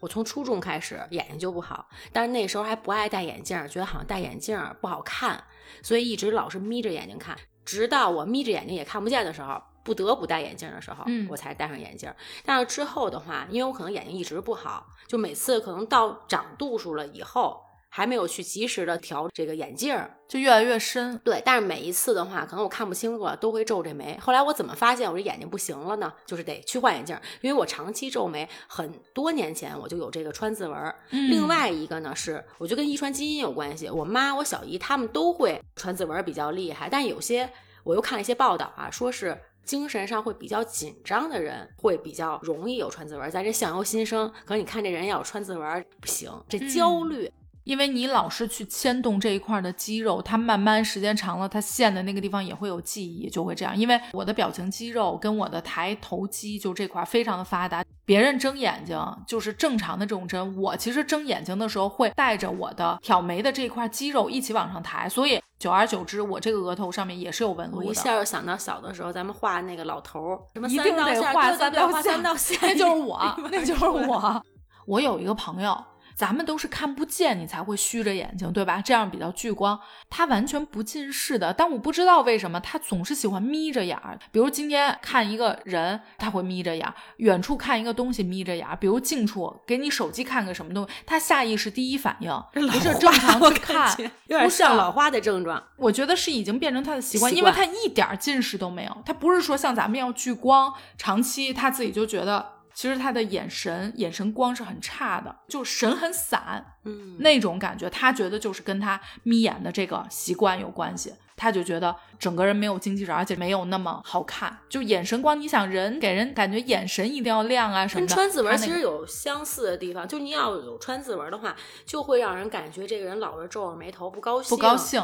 我从初中开始眼睛就不好，但是那时候还不爱戴眼镜，觉得好像戴眼镜不好看，所以一直老是眯着眼睛看，直到我眯着眼睛也看不见的时候。不得不戴眼镜的时候，嗯我才戴上眼镜。但是之后的话，因为我可能眼睛一直不好，就每次可能到长度数了以后，还没有去及时的调这个眼镜儿，就越来越深。对，但是每一次的话，可能我看不清楚了，都会皱这眉。后来我怎么发现我这眼睛不行了呢？就是得去换眼镜儿，因为我长期皱眉，很多年前我就有这个川字纹儿。嗯另外一个呢是，我觉得跟遗传基因有关系。我妈、我小姨她们都会川字纹儿比较厉害，但有些我又看了一些报道啊，说是。精神上会比较紧张的人，会比较容易有川字纹儿。咱这相由心生，可是你看这人要有川字纹儿不行，这焦虑。因为你老是去牵动这一块的肌肉，它慢慢时间长了，它陷的那个地方也会有记忆，就会这样。因为我的表情肌肉跟我的抬头肌就这块非常的发达，别人睁眼睛就是正常的这种睁，我其实睁眼睛的时候会带着我的挑眉的这块肌肉一起往上抬，所以久而久之，我这个额头上面也是有纹路的。我一下就想到小的时候，咱们画那个老头儿，什么一定得画三道线三道线，那就是我，那就是我。我有一个朋友，咱们都是看不见你才会虚着眼睛，对吧？这样比较聚光。他完全不近视的，但我不知道为什么他总是喜欢眯着眼儿。比如今天看一个人，他会眯着眼儿；远处看一个东西眯着眼儿。比如近处给你手机看个什么东西，他下意识第一反应不是正常去看，有点不像老花的症状。我觉得是已经变成他的习惯，因为他一点儿近视都没有。他不是说像咱们要聚光，长期他自己就觉得，其实他的眼神眼神光是很差的，就神很散嗯，那种感觉。他觉得就是跟他眯眼的这个习惯有关系。他就觉得整个人没有精气神，而且没有那么好看。就眼神光，你想人给人感觉眼神一定要亮啊什么的。跟川字纹其实有相似的地方，就你要有川字纹的话，就会让人感觉这个人老是皱着眉头，不高兴。不高。兴。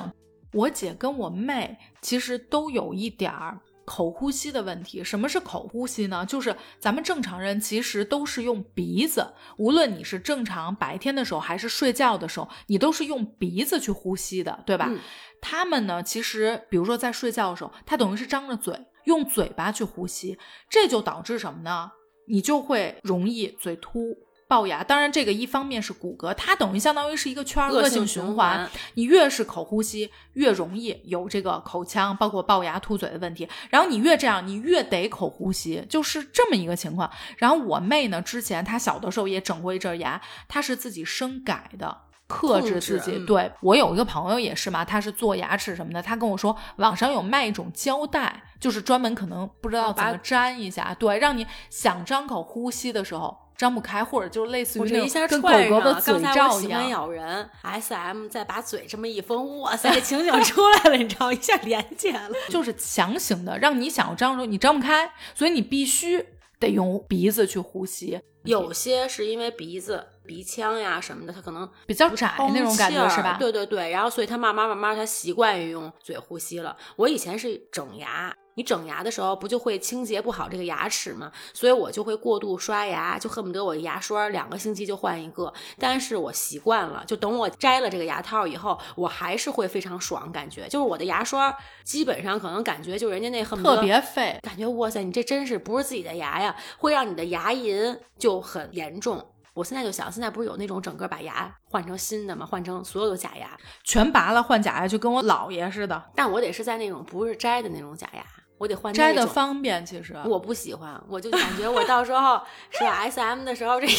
我姐跟我妹其实都有一点儿口呼吸的问题。什么是口呼吸呢？就是咱们正常人其实都是用鼻子，无论你是正常白天的时候还是睡觉的时候，你都是用鼻子去呼吸的，对吧？嗯他们呢，其实比如说在睡觉的时候，他等于是张着嘴，用嘴巴去呼吸，这就导致什么呢？你就会容易嘴凸。龅牙，当然这个一方面是骨骼，它等于相当于是一个圈儿，恶性循环，你越是口呼吸，越容易有这个口腔，包括龅牙、凸嘴的问题。然后你越这样，你越得口呼吸，就是这么一个情况。然后我妹呢，之前她小的时候也整过一阵牙，她是自己生改的。克制自己。嗯对我有一个朋友也是嘛，他是做牙齿什么的，他跟我说网上有卖一种胶带，就是专门可能不知道怎么粘一下，对，让你想张口呼吸的时候张不开，或者就类似于这一下跟狗。狗的嘴刚才我罩一样。咬人，S M 再把嘴这么一封，哇塞，这情景出来了，你知道，一下连起来了。就是强行的让你想要张的时候你张不开，所以你必须得用鼻子去呼吸。有些是因为鼻子、鼻腔呀什么的，它可能比较窄通那种感觉是吧？对对对，然后所以它慢慢慢慢它习惯于用嘴呼吸了。我以前是整牙。你整牙的时候不就会清洁不好这个牙齿吗？所以我就会过度刷牙，就恨不得我牙刷两个星期就换一个。但是我习惯了，就等我摘了这个牙套以后，我还是会非常爽，感觉就是我的牙刷基本上可能感觉就人家那恨不得特别费。感觉哇塞，你这真是不是自己的牙呀，会让你的牙龈就很严重。我现在就想，现在不是有那种整个把牙换成新的吗？换成所有的假牙，全拔了换假牙，就跟我姥爷似的，但我得是在那种不是摘的那种假牙，我得换摘的。方便。其实我不喜欢，我就感觉我到时候 是吧 S M 的时候，这牙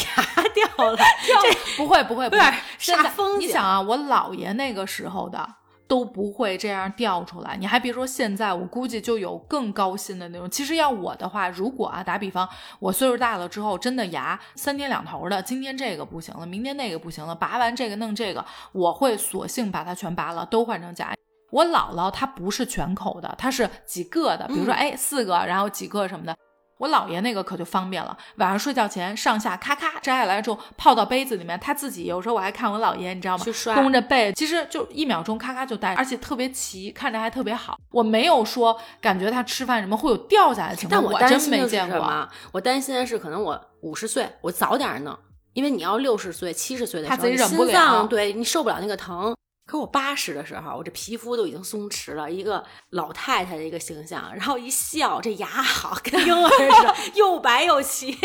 掉了，不会不会不会有点，现在煞风景你想啊，我姥爷那个时候的都不会这样掉出来，你还别说现在，我估计就有更高薪的那种。其实要我的话，如果啊，打比方，我岁数大了之后，真的牙三天两头的，今天这个不行了，明天那个不行了，拔完这个弄这个，我会索性把它全拔了，都换成假牙。我姥姥她不是全口的，她是几个的，比如说嗯哎四个，然后几个什么的。我姥爷那个可就方便了，晚上睡觉前上下咔咔摘下来之后泡到杯子里面，他自己有时候我还看我姥爷，你知道吗？弓着背，其实就一秒钟咔咔就戴，而且特别齐，看着还特别好。我没有说感觉他吃饭什么会有掉下来的情况，但我我真没见过。我担心的是，可能我五十岁，我早点弄，因为你要六十岁、七十岁的时候，你自己忍不心脏了对你受不了那个疼。可我八十的时候，我这皮肤都已经松弛了，一个老太太的一个形象，然后一笑，这牙好，跟婴儿似的，又白又齐。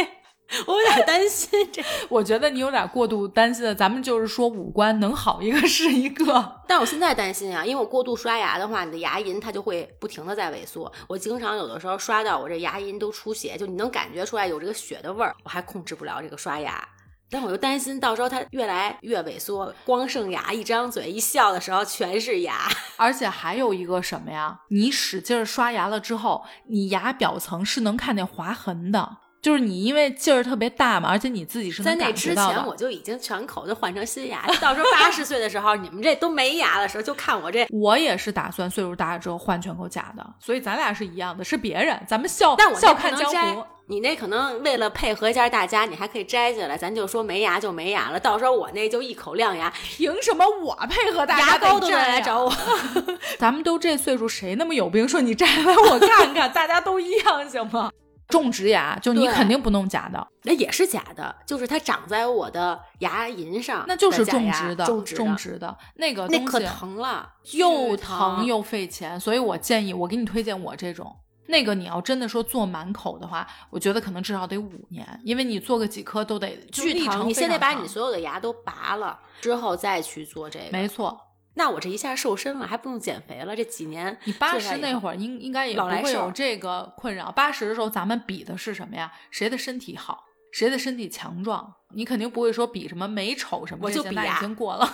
我有点担心这，我觉得你有点过度担心了。咱们就是说五官能好一个是一个。但我现在担心啊，因为我过度刷牙的话，你的牙龈它就会不停的在萎缩。我经常有的时候刷到我这牙龈都出血，就你能感觉出来有这个血的味儿，我还控制不了这个刷牙。但我又担心到时候它越来越萎缩，光剩牙，一张嘴一笑的时候全是牙。而且还有一个什么呀？你使劲儿刷牙了之后，你牙表层是能看见划痕的，就是你因为劲儿特别大嘛，而且你自己是在那之。前我就已经全口都换成新牙，到时候八十岁的时候，你们这都没牙的时候，就看我这。我也是打算岁数大了之后换全口假的，所以咱俩是一样的，是别人，咱们笑但我笑看江湖。，你那可能为了配合一下大家，你还可以摘下来，咱就说没牙就没牙了。到时候我那就一口亮牙，凭什么我配合大家牙膏都来找我。咱们都这岁数，谁那么有病？说你摘来我看看，大家都一样行吗？种植牙就你肯定不弄假的，那也是假的，就是它长在我的牙龈上，那就是种植的，种植种的，植的那个那可疼了，又疼又费钱，所以我建议我给你推荐我这种。那个你要真的说做满口的话，我觉得可能至少得五年，因为你做个几颗都得就巨疼。你历程非常长先得把你所有的牙都拔了之后再去做这个。没错，那我这一下瘦身了，还不用减肥了，这几年你八十那会儿应应该也不会有这个困扰。八十的时候，咱们比的是什么呀？谁的身体好，谁的身体强壮？你肯定不会说比什么美丑什么我就比呀经过了。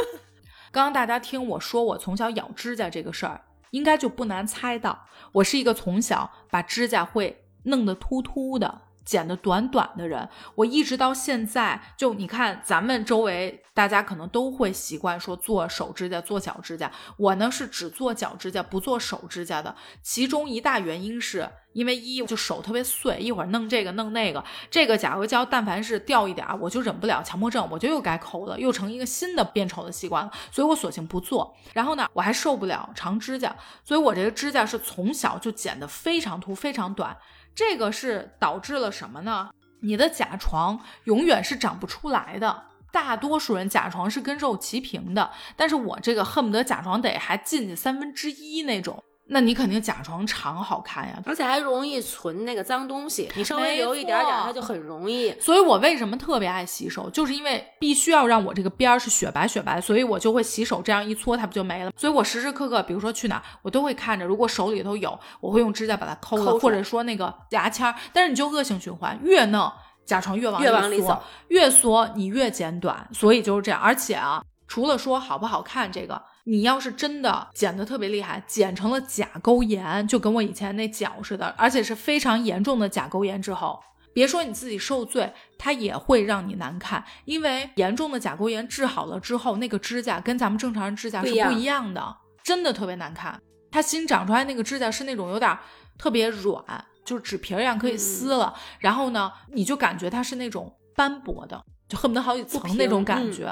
刚刚大家听我说我从小咬指甲这个事儿，应该就不难猜到，我是一个从小把指甲会弄得秃秃的。剪的短短的人，我一直到现在，就你看咱们周围大家可能都会习惯说做手指甲、做脚指甲，我呢是只做脚指甲不做手指甲的。其中一大原因是因为一就手特别碎，一会儿弄这个弄那个，这个甲油胶但凡是掉一点儿，我就忍不了强迫症，我就又该抠了，又成一个新的变丑的习惯了，所以我索性不做。然后呢，我还受不了长指甲，所以我这个指甲是从小就剪得非常秃、非常短。这个是导致了什么呢？你的甲床永远是长不出来的。大多数人甲床是跟肉齐平的，但是我这个恨不得甲床得还进去三分之一那种。那你肯定甲床长好看呀。而且还容易存那个脏东西，你稍微留一点点，错它就很容易。所以我为什么特别爱洗手，就是因为必须要让我这个边儿是雪白雪白，所以我就会洗手，这样一搓它不就没了。所以我时时刻刻，比如说去哪儿，我都会看着，如果手里头有，我会用指甲把它抠了，抠或者说那个牙签儿。但是你就恶性循环，越弄甲床越往越往里缩走，越缩你越剪短，所以就是这样。而且啊，除了说好不好看这个，你要是真的剪得特别厉害，剪成了甲沟炎，就跟我以前那脚似的，而且是非常严重的甲沟炎之后。别说你自己受罪，它也会让你难看，因为严重的甲沟炎治好了之后，那个指甲跟咱们正常人指甲是不一样的，真的特别难看。它新长出来那个指甲是那种有点特别软，就是纸皮儿一样可以撕了，然后呢，你就感觉它是那种斑驳的，就恨不得好几层那种感嗯觉。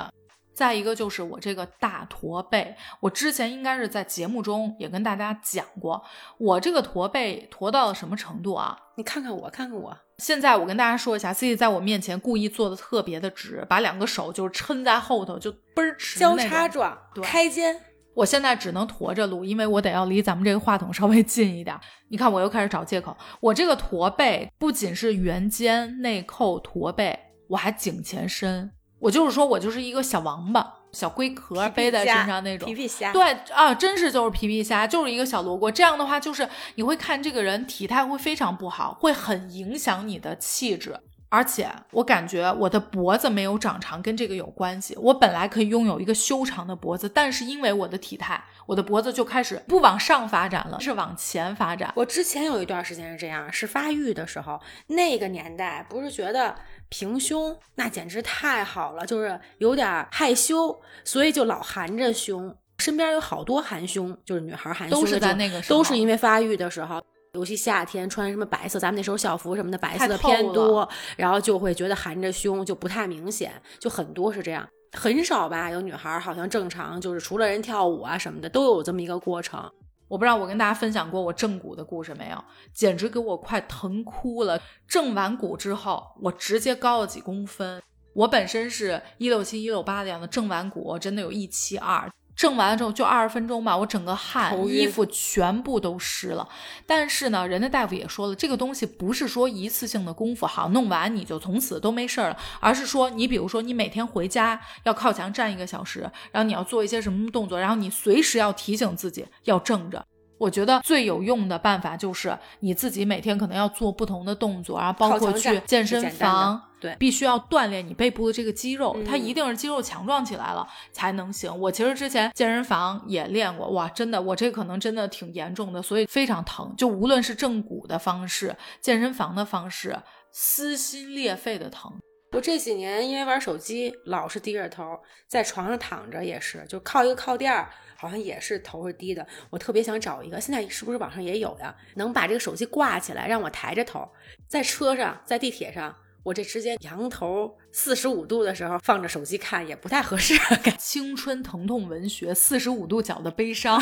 再一个就是我这个大驼背，我之前应该是在节目中也跟大家讲过，我这个驼背驼到了什么程度啊？你看看我，看看我，现在我跟大家说一下，C C 在我面前故意做的特别的直，把两个手就是撑在后头，就倍儿直交。叉状，对开肩，我现在只能驼着录，因为我得要离咱们这个话筒稍微近一点。你看，我又开始找借口。我这个驼背不仅是圆肩、内扣、驼背，我还颈前伸。我就是说我就是一个小王八、小龟壳背在身上那种皮。皮虾，对啊，真是就是皮皮虾，就是一个小罗锅。这样的话，就是你会看这个人体态会非常不好，会很影响你的气质。而且我感觉我的脖子没有长长，跟这个有关系。我本来可以拥有一个修长的脖子，但是因为我的体态，我的脖子就开始不往上发展了，是往前发展。我之前有一段时间是这样，是发育的时候，那个年代不是觉得平胸那简直太好了，就是有点害羞，所以就老含着胸。身边有好多含胸，就是女孩含胸都是在那个时候都是因为发育的时候。尤其夏天穿什么白色，咱们那时候校服什么的白色的偏多，然后就会觉得含着胸就不太明显，就很多是这样，很少吧？有女孩好像正常，就是除了人跳舞啊什么的，都有这么一个过程。我不知道我跟大家分享过我正骨的故事没有，简直给我快疼哭了。正完骨之后，我直接高了几公分。我本身是一六七、一六八的样子，正完骨真的有一七二。正完了之后就二十分钟吧，我整个汗、衣服全部都湿了。但是呢，人家大夫也说了，这个东西不是说一次性的功夫好弄完你就从此都没事儿了，而是说你比如说你每天回家要靠墙站一个小时，然后你要做一些什么动作，然后你随时要提醒自己要正着。我觉得最有用的办法就是你自己每天可能要做不同的动作，然后包括去健身房，对必须要锻炼你背部的这个肌肉，它嗯一定是肌肉强壮起来了才能行。我其实之前健身房也练过，哇，真的，我这可能真的挺严重的，所以非常疼。就无论是正骨的方式，健身房的方式，撕心裂肺的疼。我这几年因为玩手机，老是低着头，在床上躺着也是，就靠一个靠垫儿，好像也是头是低的。我特别想找一个，现在是不是网上也有呀？能把这个手机挂起来，让我抬着头，在车上，在地铁上，我这直接仰头四十五度的时候放着手机看，也不太合适。青春疼痛文学，四十五度角的悲伤。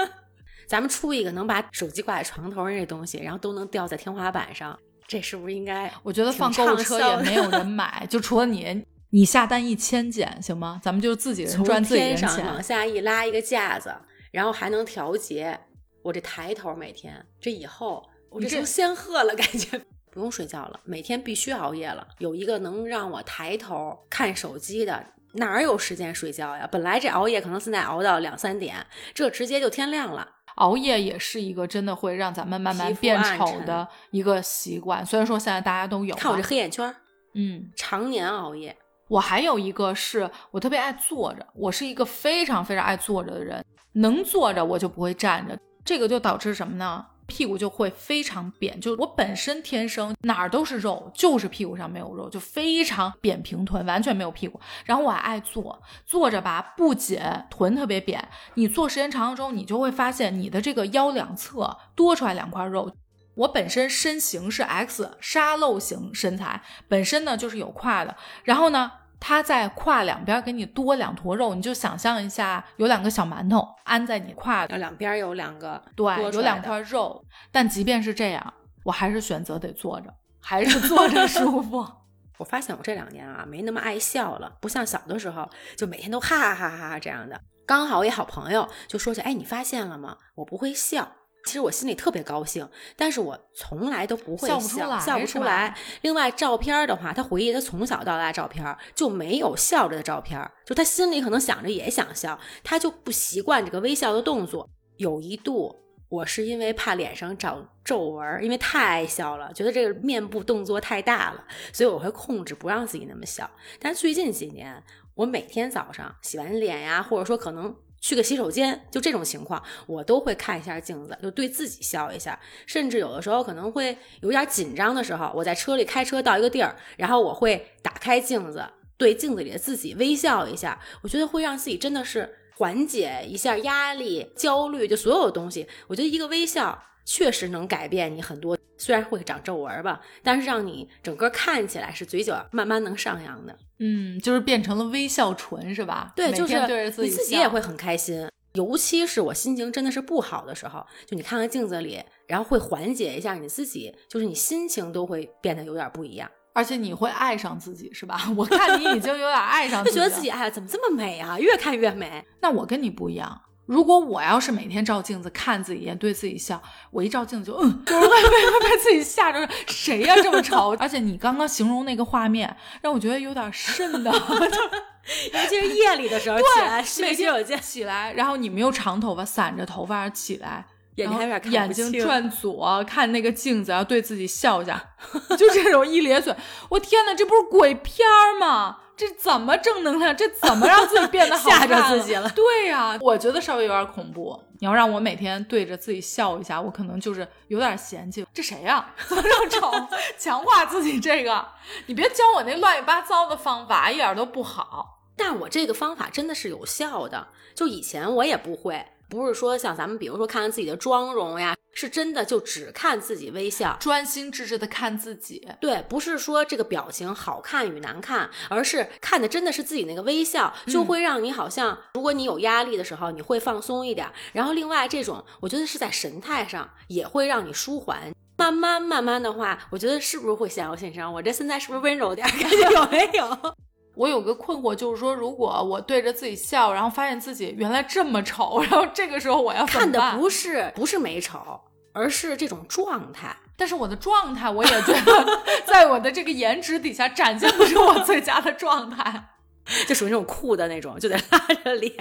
咱们出一个能把手机挂在床头上这东西，然后都能吊在天花板上，这是不是应该？我觉得放购物车也没有 人买，就除了你，你下单一千件行吗？咱们就自己人从赚自己人天上往。下一拉一个架子，然后还能调节。我这抬头每天，这以后我这你这成仙鹤了，感觉不用睡觉了，每天必须熬夜了。有一个能让我抬头看手机的，哪儿有时间睡觉呀？本来这熬夜可能现在熬到两三点，这直接就天亮了。熬夜也是一个真的会让咱们慢慢变丑的一个习惯。虽然说现在大家都有，看我这，黑眼圈儿，嗯，常年熬夜。我还有一个是我特别爱坐着，我是一个非常非常爱坐着的人，能坐着我就不会站着，这个就导致什么呢？屁股就会非常扁，就我本身天生哪儿都是肉，就是屁股上没有肉，就非常扁平臀，完全没有屁股。然后我还爱坐，坐着吧，不仅臀特别扁，你坐时间长了之后，你就会发现你的这个腰两侧多出来两块肉。我本身身形是 X 沙漏型身材，本身呢就是有胯的，然后呢，它在胯两边给你多两坨肉，你就想象一下，有两个小馒头安在你胯的两边有两个对，有两块肉。但即便是这样，我还是选择得坐着，还是坐着 舒服。我发现我这两年啊，没那么爱笑了，不像小的时候，就每天都哈哈哈哈哈这样的。刚好我一好朋友就说起，哎，你发现了吗？我不会笑。其实我心里特别高兴，但是我从来都不会笑不出来笑不出来。另外，照片的话，他回忆他从小到大照片就没有笑着的照片，就他心里可能想着也想笑，他就不习惯这个微笑的动作。有一度我是因为怕脸上长皱纹儿，因为太爱笑了，觉得这个面部动作太大了，所以我会控制不让自己那么笑。但最近几年，我每天早上洗完脸呀，或者说可能去个洗手间，就这种情况，我都会看一下镜子，就对自己笑一下。甚至有的时候可能会有点紧张的时候，我在车里开车到一个地儿，然后我会打开镜子，对镜子里的自己微笑一下，我觉得会让自己真的是。缓解一下压力、焦虑，就所有的东西，我觉得一个微笑确实能改变你很多。虽然会长皱纹吧，但是让你整个看起来是嘴角慢慢能上扬的。嗯，就是变成了微笑唇，是吧？对，就是你自己也会很开心。尤其是我心情真的是不好的时候，就你看看镜子里，然后会缓解一下你自己，就是你心情都会变得有点不一样。而且你会爱上自己，是吧？我看你已经有点爱上，就觉得自己哎呀，怎么这么美啊？越看越美。那我跟你不一样，如果我要是每天照镜子看自己一眼，对自己笑，我一照镜子就嗯，就是会被被自己吓着，谁呀这么丑？而且你刚刚形容那个画面，让我觉得有点瘆的，尤其是夜里的时候起来，每天有见起来，然后你们又长头发，散着头发起来。眼睛眼睛转左，看那个镜子，然后对自己笑一下，就这种一咧嘴。我天哪，这不是鬼片吗？这怎么正能量？这怎么让自己变得好吓着自己了？对呀，我觉得稍微有点恐怖。你要让我每天对着自己笑一下，我可能就是有点嫌弃。这谁呀？怎么这么丑？强化自己这个，你别教我那乱七八糟的方法，一点都不好。但我这个方法真的是有效的，就以前我也不会。不是说像咱们，比如说看看自己的妆容呀，是真的就只看自己微笑，专心致志的看自己。对，不是说这个表情好看与难看，而是看的真的是自己那个微笑，就会让你好像，如果你有压力的时候，你会放松一点。然后另外这种，我觉得是在神态上也会让你舒缓。慢慢慢慢的话，我觉得是不是会显我身上？我这现在是不是温柔点？感觉有没有？我有个困惑，就是说，如果我对着自己笑，然后发现自己原来这么丑，然后这个时候我要看的不是不是美丑，而是这种状态。但是我的状态，我也觉得 在我的这个颜值底下展现不出我最佳的状态，就属于那种酷的那种，就得拉着脸。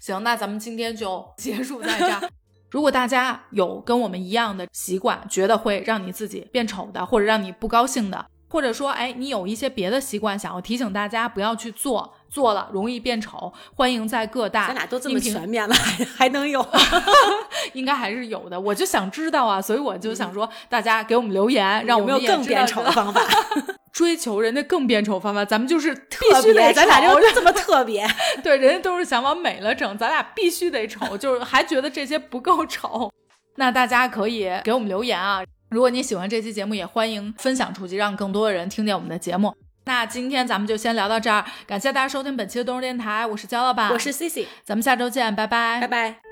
行，那咱们今天就结束在这儿。如果大家有跟我们一样的习惯，觉得会让你自己变丑的，或者让你不高兴的。或者说，哎，你有一些别的习惯，想要提醒大家不要去做，做了容易变丑。欢迎在各大咱俩都这么全面了，还还能有？应该还是有的。我就想知道啊，所以我就想说，大家给我们留言，让我们有更变丑的方法，追求人家更变丑方法。咱们就是必须得，咱俩就这么特别。对，人家都是想往美了整，咱俩必须得丑，就是还觉得这些不够丑。那大家可以给我们留言啊。如果你喜欢这期节目，也欢迎分享出去，让更多的人听见我们的节目。那今天咱们就先聊到这儿，感谢大家收听本期的东日电台，我是焦老板，我是 C C，咱们下周见，拜拜，拜拜。